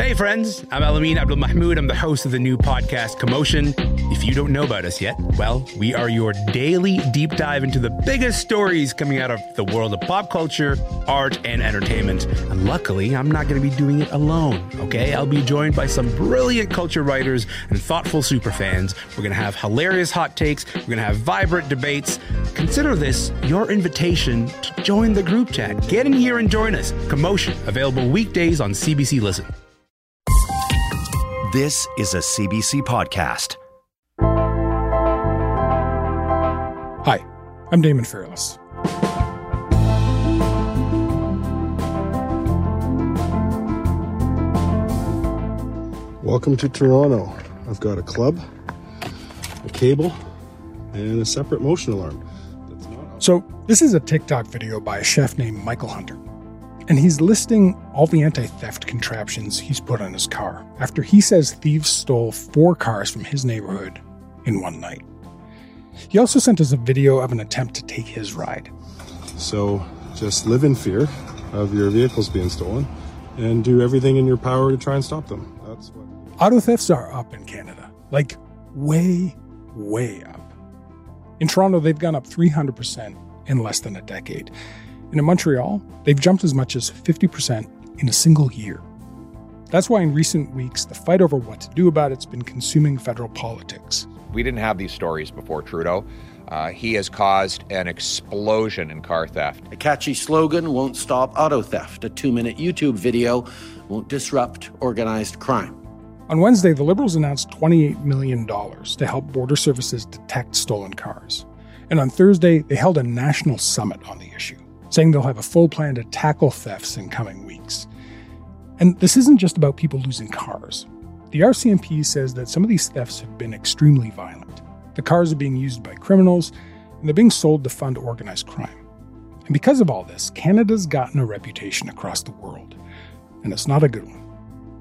Hey, friends, I'm Elamin Abdul Mahmoud. I'm the host of the new podcast, Commotion. If you don't know about us yet, well, we are your daily deep dive into the biggest stories coming out of the world of pop culture, art, and entertainment. And luckily, I'm not going to be doing it alone, okay? I'll be joined by some brilliant culture writers and thoughtful superfans. We're going to have hilarious hot takes, we're going to have vibrant debates. Consider this your invitation to join the group chat. Get in here and join us. Commotion, available weekdays on CBC Listen. This is a CBC podcast. Hi, I'm Damon Fairless. Welcome to Toronto. I've got a club, a cable, and a separate motion alarm. So, this is a TikTok video by a chef named Michael Hunter. And he's listing all the anti theft contraptions he's put on his car after he says thieves stole four cars from his neighborhood in one night. He also sent us a video of an attempt to take his ride. So just live in fear of your vehicles being stolen and do everything in your power to try and stop them. That's what. Auto thefts are up in Canada, like way, way up. In Toronto, they've gone up 300% in less than a decade. And in Montreal, they've jumped as much as 50% in a single year. That's why in recent weeks, the fight over what to do about it's been consuming federal politics. We didn't have these stories before Trudeau. Uh, he has caused an explosion in car theft. A catchy slogan won't stop auto theft. A two minute YouTube video won't disrupt organized crime. On Wednesday, the Liberals announced $28 million to help border services detect stolen cars. And on Thursday, they held a national summit on the issue, saying they'll have a full plan to tackle thefts in coming weeks. And this isn't just about people losing cars. The RCMP says that some of these thefts have been extremely violent. The cars are being used by criminals, and they're being sold to fund organized crime. And because of all this, Canada's gotten a reputation across the world, and it's not a good one.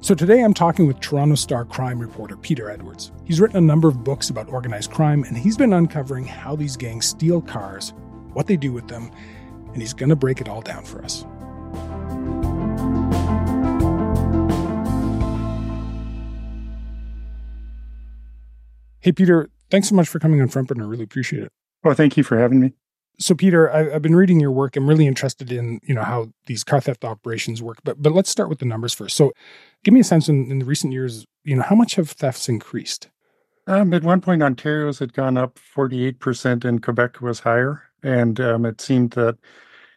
So today I'm talking with Toronto Star crime reporter Peter Edwards. He's written a number of books about organized crime, and he's been uncovering how these gangs steal cars, what they do with them, and he's going to break it all down for us. Hey, Peter, thanks so much for coming on Front Burner. I really appreciate it. Well, thank you for having me. So, Peter, I, have been reading your work. I'm really interested in you know how these car theft operations work. But but let's start with the numbers first. So, give me a sense in, in the recent years, you know, how much have thefts increased? Um, at one point, Ontario's had gone up 48%, and Quebec was higher. And um, it seemed that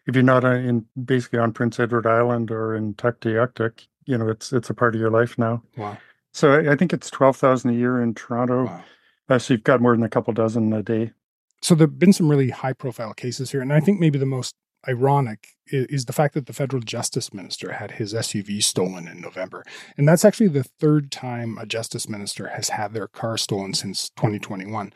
if you're not in basically on Prince Edward Island or in Tuktoyaktuk, you know, it's it's a part of your life now. Wow. So I, I think it's 12,000 a year in Toronto. Wow. Uh, so you've got more than a couple dozen a day. So there have been some really high profile cases here. And I think maybe the most ironic is, is, the fact that the federal justice minister had his SUV stolen in November. And that's actually the third time a justice minister has had their car stolen since 2021.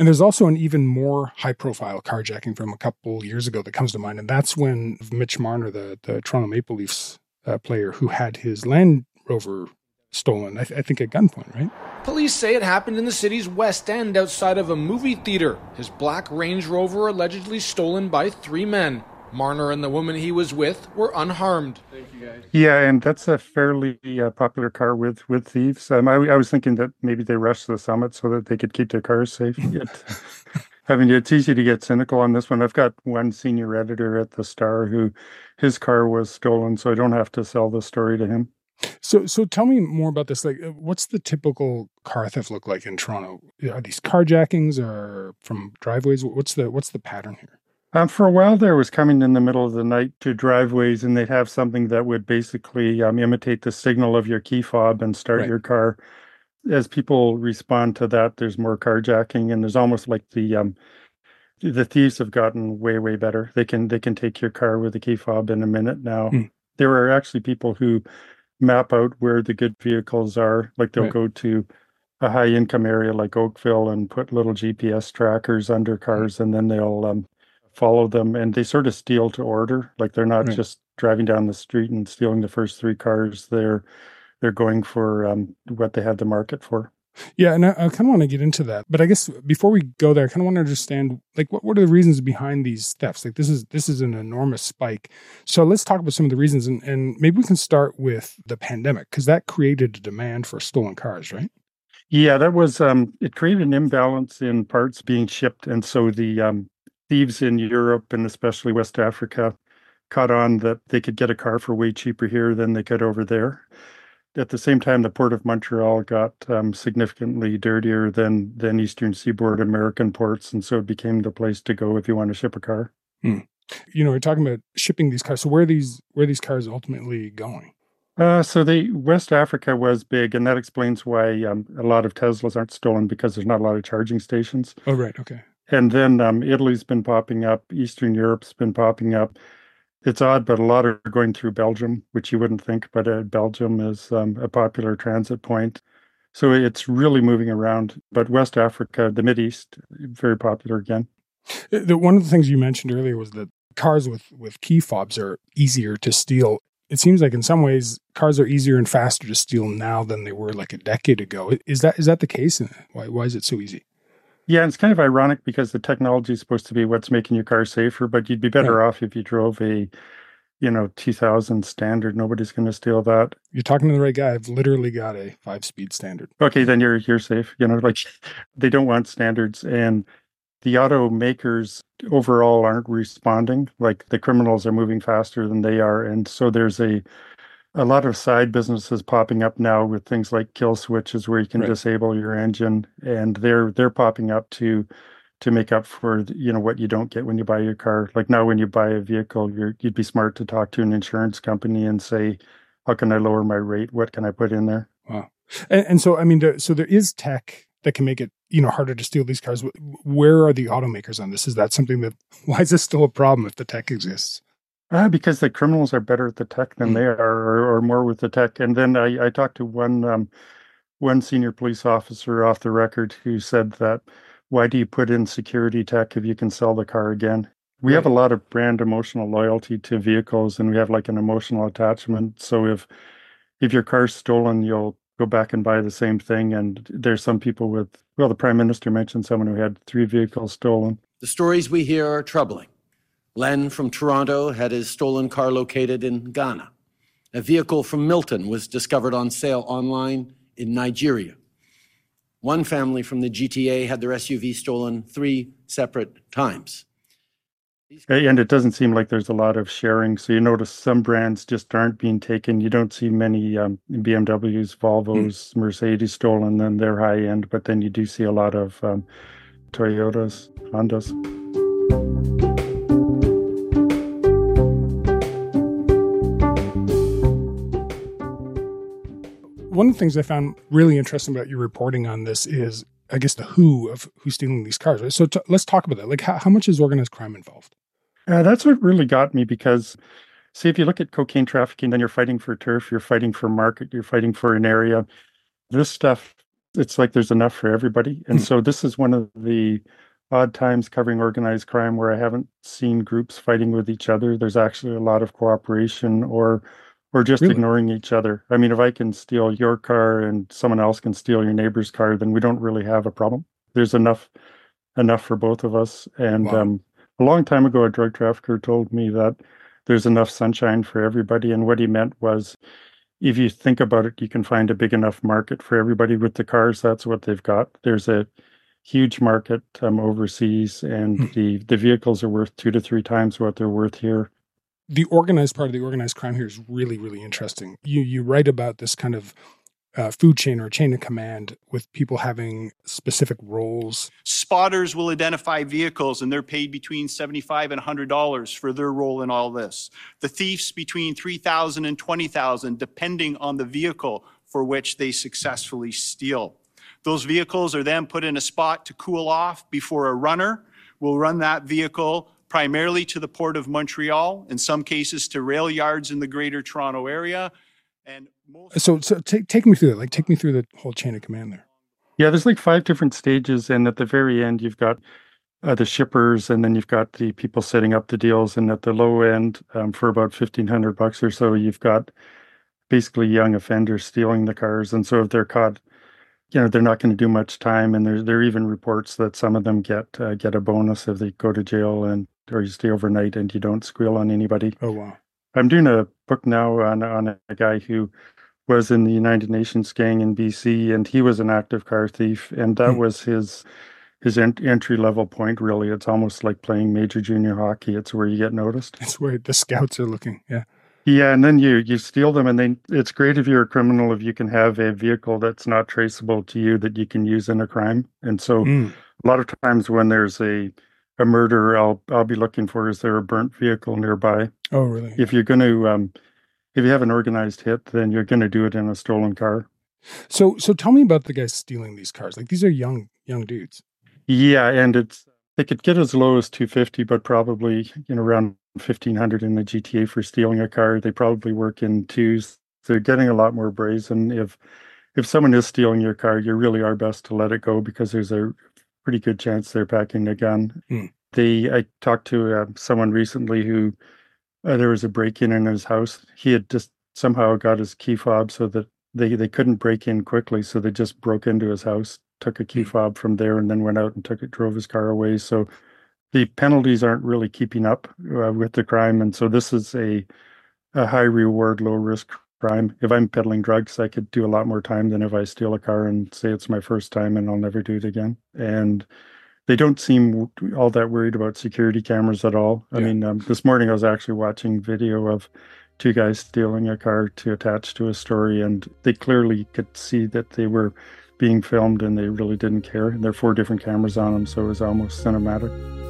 And there's also an even more high profile carjacking from a couple years ago that comes to mind. And that's when Mitch Marner, the, the Toronto Maple Leafs uh, player who had his Land Rover stolen, I, th- I, think at gunpoint, right? Police say it happened in the city's west end outside of a movie theater. His black Range Rover allegedly stolen by three men. Marner and the woman he was with were unharmed. Thank you, guys. Yeah, and that's a fairly uh, popular car with with thieves. Um, I, I, was thinking that maybe they rushed the summit so that they could keep their cars safe. I mean, it's easy to get cynical on this one. I've got one senior editor at the Star who his car was stolen, so I don't have to sell the story to him. So, so tell me more about this. Like, uh, what's the typical car theft look like in Toronto? Are these carjackings or from driveways? What's the what's the pattern here? Um, for a while there was coming in the middle of the night to driveways, and they'd have something that would basically um, imitate the signal of your key fob and start right. your car. As people respond to that, there's more carjacking, and there's almost like the um, the thieves have gotten way way better. They can they can take your car with a key fob in a minute now. Mm. There are actually people who map out where the good vehicles are. Like they'll right. go to a high income area like Oakville and put little GPS trackers under mm. cars, and then they'll um, follow them. And they sort of steal to order. Like they're not right. just driving down the street and stealing the first three cars. They're they're going for um, what they have the market for. Yeah, and I, I kind of want to get into that, but I guess before we go there, I kind of want to understand like what what are the reasons behind these thefts? Like this is this is an enormous spike. So let's talk about some of the reasons, and, and maybe we can start with the pandemic because that created a demand for stolen cars, right? Yeah, that was um, it created an imbalance in parts being shipped, and so the um, thieves in Europe and especially West Africa caught on that they could get a car for way cheaper here than they could over there at the same time, the port of Montreal got um, significantly dirtier than than eastern seaboard American ports, and so it became the place to go if you want to ship a car. Hmm. You know, we're talking about shipping these cars. So where are these where are these cars ultimately going? Uh, so the West Africa was big, and that explains why um, a lot of Teslas aren't stolen because there's not a lot of charging stations. Oh, right. Okay. And then um, Italy's been popping up. Eastern Europe's been popping up it's odd, but a lot are going through Belgium, which you wouldn't think, but uh, Belgium is um, a popular transit point. So it's really moving around. But West Africa, the East, very popular again. Uh, the, one of the things you mentioned earlier was that cars with, with key fobs are easier to steal. It seems like in some ways cars are easier and faster to steal now than they were like a decade ago. Is that is that the case? Why why is it so easy? Yeah, it's kind of ironic because the technology is supposed to be what's making your car safer, but you'd be better right. off if you drove a, you know, 2000 standard. Nobody's going to steal that. You're talking to the right guy. I've literally got a five speed standard. Okay, then you're you're safe. You know, like they don't want standards, and the automakers overall aren't responding. Like the criminals are moving faster than they are, and so there's a a lot of side businesses popping up now with things like kill switches where you can right. disable your engine and they're they're popping up to to make up for you know what you don't get when you buy your car. Like now when you buy a vehicle you're you'd be smart to talk to an insurance company and say how can i lower my rate? What can i put in there? Wow. And, and so i mean so there is tech that can make it you know harder to steal these cars. Where are the automakers on this? Is that something that why is this still a problem if the tech exists uh, because the criminals are better at the tech than mm. they are, or, or, more with the tech. And then I, I talked to one um, one senior police officer off the record who said that why do you put in security tech if you can sell the car again? We right. have a lot of brand emotional loyalty to vehicles, and we have like an emotional attachment. So if if your car's stolen, you'll go back and buy the same thing. And there's some people with well, the prime minister mentioned someone who had three vehicles stolen. The stories we hear are troubling. Len from Toronto had his stolen car located in Ghana. A vehicle from Milton was discovered on sale online in Nigeria. One family from the GTA had their SUV stolen three separate times. And it doesn't seem like there's a lot of sharing. So you notice some brands just aren't being taken. You don't see many um, BMWs, Volvos, mm. Mercedes stolen, then they're high end. But then you do see a lot of um, Toyotas, Hondas. One of the things I found really interesting about your reporting on this is, I guess, the who of who's stealing these cars. Right? So t- let's talk about that. Like, how, how much is organized crime involved? Uh, that's what really got me because, see, if you look at cocaine trafficking, then you're fighting for turf, you're fighting for market, you're fighting for an area. This stuff, it's like there's enough for everybody. And mm. so this is one of the odd times covering organized crime where I haven't seen groups fighting with each other. There's actually a lot of cooperation or or just really? ignoring each other. I mean, if I can steal your car and someone else can steal your neighbor's car, then we don't really have a problem. There's enough enough for both of us. And wow. um, a long time ago, a drug trafficker told me that there's enough sunshine for everybody. And what he meant was, if you think about it, you can find a big enough market for everybody with the cars. That's what they've got. There's a huge market um, overseas, and hmm. the the vehicles are worth two to three times what they're worth here the organized part of the organized crime here is really, really interesting. You you write about this kind of uh, food chain or chain of command with people having specific roles. Spotters will identify vehicles and they're paid between 75 and $100 for their role in all this. The thieves between 3,000 and 20,000 depending on the vehicle for which they successfully steal. Those vehicles are then put in a spot to cool off before a runner will run that vehicle primarily to the Port of Montreal, in some cases to rail yards in the Greater Toronto Area. And so, so take take me through that. Like, take me through the whole chain of command there. Yeah, there's like five different stages, and at the very end, you've got uh, the shippers, and then you've got the people setting up the deals, and at the low end, um, for about fifteen hundred bucks or so, you've got basically young offenders stealing the cars, and so if they're caught you know they're not going to do much time, and there's there are even reports that some of them get uh, get a bonus if they go to jail and or you stay overnight and you don't squeal on anybody. Oh wow! I'm doing a book now on on a guy who was in the United Nations gang in BC, and he was an active car thief, and that mm. was his his ent- entry level point. Really, it's almost like playing major junior hockey. It's where you get noticed. It's where the scouts are looking. Yeah. Yeah, and then you you steal them, and then it's great if you're a criminal if you can have a vehicle that's not traceable to you that you can use in a crime. And so, mm. a lot of times when there's a a murder, I'll I'll be looking for is there a burnt vehicle nearby. Oh, really? If you're going to um, if you have an organized hit, then you're going to do it in a stolen car. So so tell me about the guys stealing these cars. Like these are young young dudes. Yeah, and it's they could get as low as 250, but probably you know around 1500 in the GTA for stealing a car. They probably work in twos. They're getting a lot more brazen. If if someone is stealing your car, you really are best to let it go because there's a pretty good chance they're packing a gun. Mm. They I talked to uh, someone recently who uh, there was a break in in his house. He had just somehow got his key fob so that they they couldn't break in quickly, so they just broke into his house, took a key hmm. fob from there, and then went out and took it, drove his car away. So the penalties aren't really keeping up uh, with the crime, and so this is a a high reward, low risk crime. If I'm peddling drugs, I could do a lot more time than if I steal a car and say it's my first time and I'll never do it again. And they don't seem all that worried about security cameras at all. I mean, um, this morning I was actually watching video of two guys stealing a car to attach to a story, and they clearly could see that they were being filmed and they really didn't care. And there are four different cameras on them, so it was almost cinematic.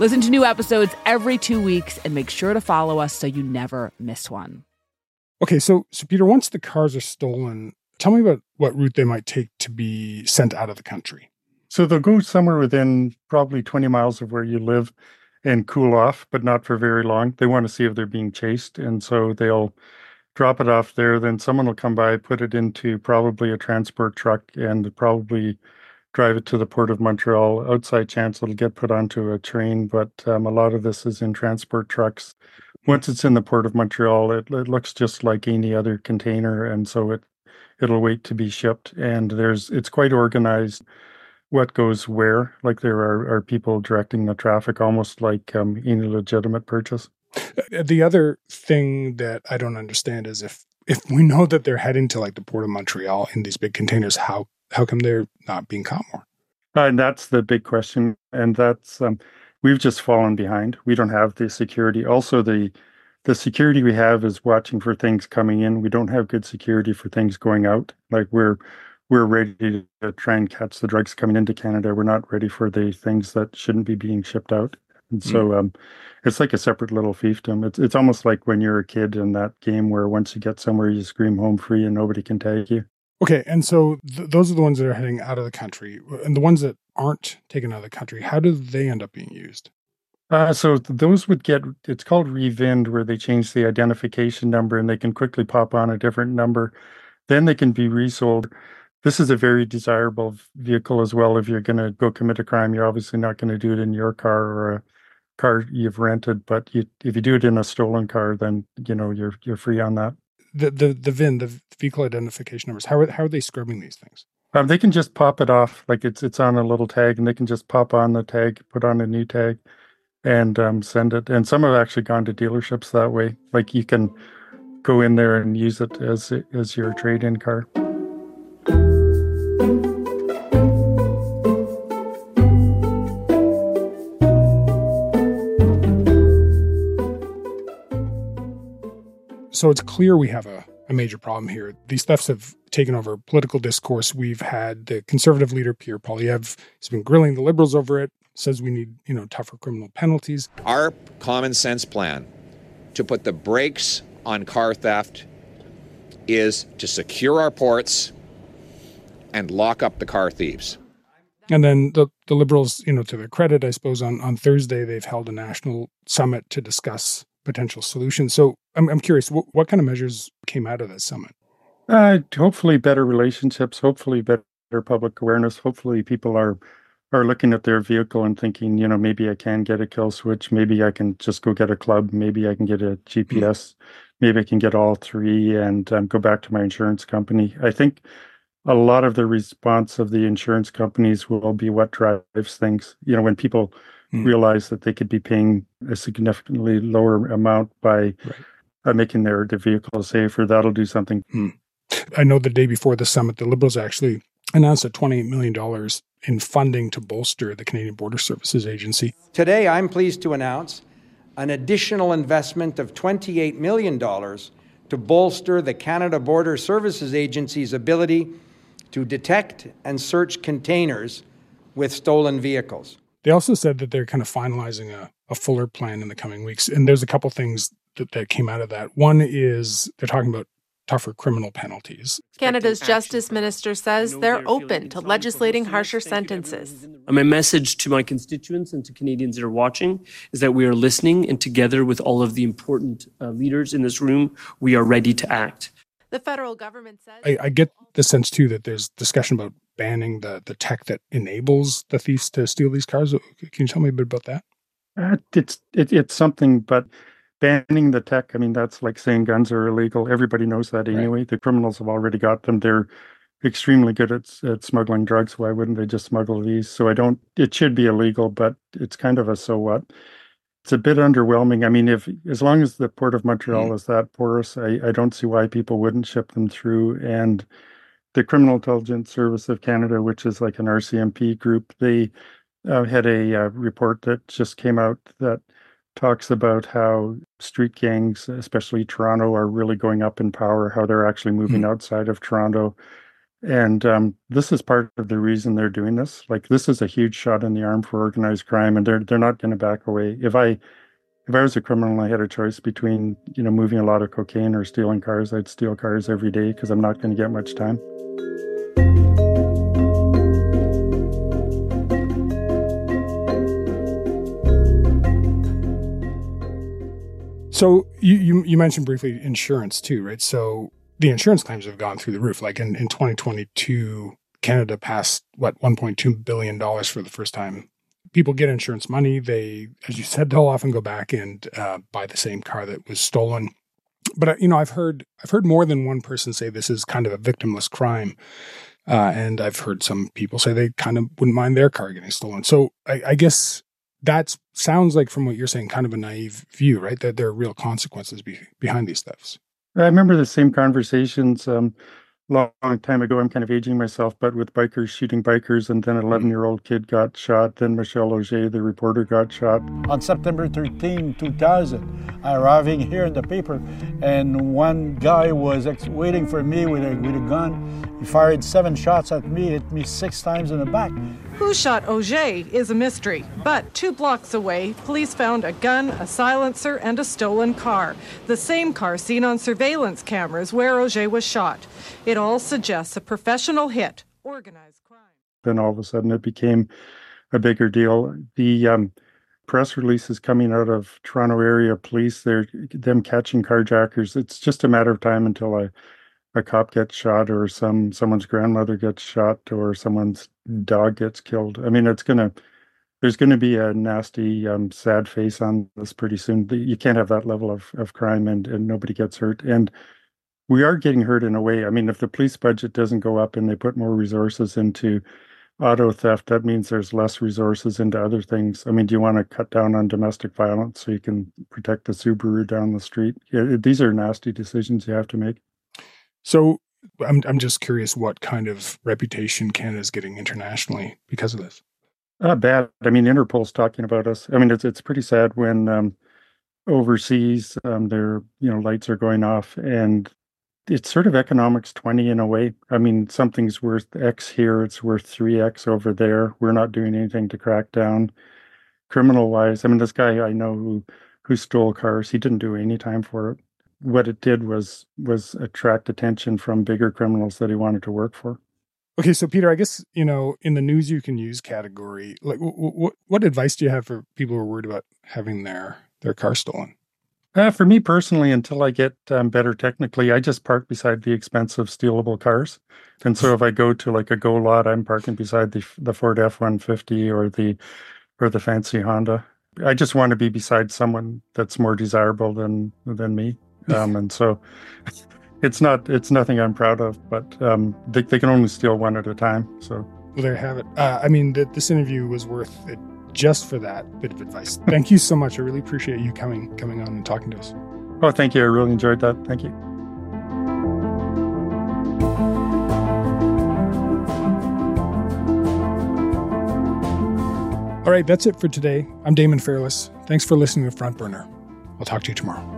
Listen to new episodes every two weeks and make sure to follow us so you never miss one. Okay, so so Peter, once the cars are stolen, tell me about what route they might take to be sent out of the country. So they'll go somewhere within probably 20 miles of where you live and cool off, but not for very long. They want to see if they're being chased. And so they'll drop it off there. Then someone will come by, put it into probably a transport truck, and probably drive it to the port of Montreal. Outside chance it'll get put onto a train, but um, a lot of this is in transport trucks. Once it's in the port of Montreal, it, it looks just like any other container, and so it it'll wait to be shipped. And there's it's quite organized what goes where. Like there are, are people directing the traffic, almost like um, any legitimate purchase. Uh, the other thing that I don't understand is if if we know that they're heading to like the port of Montreal in these big containers, how how come they're not being caught more? Uh, and that's the big question. And that's um, we've just fallen behind. We don't have the security. Also, the the security we have is watching for things coming in. We don't have good security for things going out. Like we're we're ready to try and catch the drugs coming into Canada. We're not ready for the things that shouldn't be being shipped out. And so mm. um, it's like a separate little fiefdom. It's it's almost like when you're a kid in that game where once you get somewhere, you scream home free and nobody can take you. Okay, and so th- those are the ones that are heading out of the country, and the ones that aren't taken out of the country. How do they end up being used? Uh, so those would get it's called revind, where they change the identification number and they can quickly pop on a different number. Then they can be resold. This is a very desirable vehicle as well. If you're going to go commit a crime, you're obviously not going to do it in your car or a car you've rented. But you, if you do it in a stolen car, then you know you're you're free on that the the the VIN, the vehicle identification numbers. How are how are they scrubbing these things? Um, they can just pop it off, like it's it's on a little tag, and they can just pop on the tag, put on a new tag, and um, send it. And some have actually gone to dealerships that way. Like you can go in there and use it as as your trade-in car. So it's clear we have a, a major problem here. These thefts have taken over political discourse. We've had the conservative leader, Pierre Poilievre, he's been grilling the liberals over it, says we need, you know, tougher criminal penalties. Our common sense plan to put the brakes on car theft is to secure our ports and lock up the car thieves. And then the, the Liberals, you know, to their credit, I suppose, on, on Thursday, they've held a national summit to discuss potential solutions. So I'm, I'm curious, what, what kind of measures came out of that summit? Uh, hopefully, better relationships, hopefully, better public awareness. Hopefully, people are are looking at their vehicle and thinking, you know, maybe I can get a kill switch. Maybe I can just go get a club. Maybe I can get a GPS. Mm-hmm. Maybe I can get all three and um, go back to my insurance company. I think a lot of the response of the insurance companies will be what drives things. You know, when people mm. realize that they could be paying a significantly lower amount by right. Uh, making their, their vehicle safer, that'll do something. Mm. I know the day before the summit, the Liberals actually announced a $28 million in funding to bolster the Canadian Border Services Agency. Today, I'm pleased to announce an additional investment of $28 million to bolster the Canada Border Services Agency's ability to detect and search containers with stolen vehicles. They also said that they're kind of finalizing a, a fuller plan in the coming weeks. And there's a couple things that, that came out of that. One is they're talking about tougher criminal penalties. Canada's Justice Minister says they're open to legislating harsher sentences. My message to my constituents and to Canadians that are watching is that we are listening, and together with all of the important uh, leaders in this room, we are ready to act. The federal government says. I, I get the sense, too, that there's discussion about banning the, the tech that enables the thieves to steal these cars. Can you tell me a bit about that? Uh, it's it, it's something, but banning the tech, I mean, that's like saying guns are illegal. Everybody knows that anyway. Right. The criminals have already got them. They're extremely good at, at smuggling drugs. Why wouldn't they just smuggle these? So I don't, it should be illegal, but it's kind of a so what. It's a bit underwhelming. I mean, if as long as the Port of Montreal mm. is that porous, I, I don't see why people wouldn't ship them through. And the Criminal Intelligence Service of Canada, which is like an RCMP group, they uh, had a uh, report that just came out that talks about how street gangs, especially Toronto, are really going up in power, how they're actually moving mm. outside of Toronto. And um, this is part of the reason they're doing this. Like this is a huge shot in the arm for organized crime, and they're they're not going to back away. If I if I was a criminal and I had a choice between you know moving a lot of cocaine or stealing cars, I'd steal cars every day because I'm not going to get much time. So you, you, you mentioned briefly insurance too, right? So the insurance claims have gone through the roof. Like in, in 2022, Canada passed what 1.2 billion dollars for the first time. People get insurance money. They, as you said, they'll often go back and uh, buy the same car that was stolen. But uh, you know, I've heard I've heard more than one person say this is kind of a victimless crime. Uh, and I've heard some people say they kind of wouldn't mind their car getting stolen. So I, I guess that sounds like, from what you're saying, kind of a naive view, right? That there are real consequences be, behind these thefts. I remember the same conversations um, long, long time ago. I'm kind of aging myself, but with bikers shooting bikers, and then an 11 year old kid got shot. Then Michel Auger, the reporter, got shot. On September 13, 2000, arriving here in the paper, and one guy was ex- waiting for me with a, with a gun. He fired seven shots at me, hit me six times in the back. Who shot Auger is a mystery, but two blocks away, police found a gun, a silencer, and a stolen car. The same car seen on surveillance cameras where Auger was shot. It all suggests a professional hit, organized crime. Then all of a sudden it became a bigger deal. The um, press releases coming out of Toronto area police, they're them catching carjackers. It's just a matter of time until a a cop gets shot or some someone's grandmother gets shot or someone's dog gets killed. I mean, it's gonna there's going to be a nasty, um, sad face on this pretty soon. You can't have that level of, of crime and, and nobody gets hurt. And we are getting hurt in a way. I mean, if the police budget doesn't go up and they put more resources into auto theft, that means there's less resources into other things. I mean, do you want to cut down on domestic violence so you can protect the Subaru down the street? These are nasty decisions you have to make. So I'm I'm just curious what kind of reputation Canada is getting internationally because of this. Uh, bad. I mean, Interpol's talking about us. I mean, it's it's pretty sad when um, overseas um, their you know lights are going off and it's sort of economics 20 in a way. I mean, something's worth X here, it's worth 3X over there. We're not doing anything to crack down criminal wise. I mean, this guy I know who who stole cars, he didn't do any time for it. What it did was was attract attention from bigger criminals that he wanted to work for. Okay, so Peter, I guess you know in the news you can use category. Like, what what advice do you have for people who are worried about having their their car stolen? Uh, for me personally, until I get um, better technically, I just park beside the expensive stealable cars. And so if I go to like a go lot, I'm parking beside the the Ford F one fifty or the or the fancy Honda. I just want to be beside someone that's more desirable than than me. Um, and so it's not it's nothing I'm proud of, but um, they, they can only steal one at a time. So well, there you have it. Uh, I mean, th- this interview was worth it just for that bit of advice. Thank you so much. I really appreciate you coming coming on and talking to us. Oh, thank you. I really enjoyed that. Thank you. All right, that's it for today. I'm Damon Fairless. Thanks for listening to Front Burner. I'll talk to you tomorrow.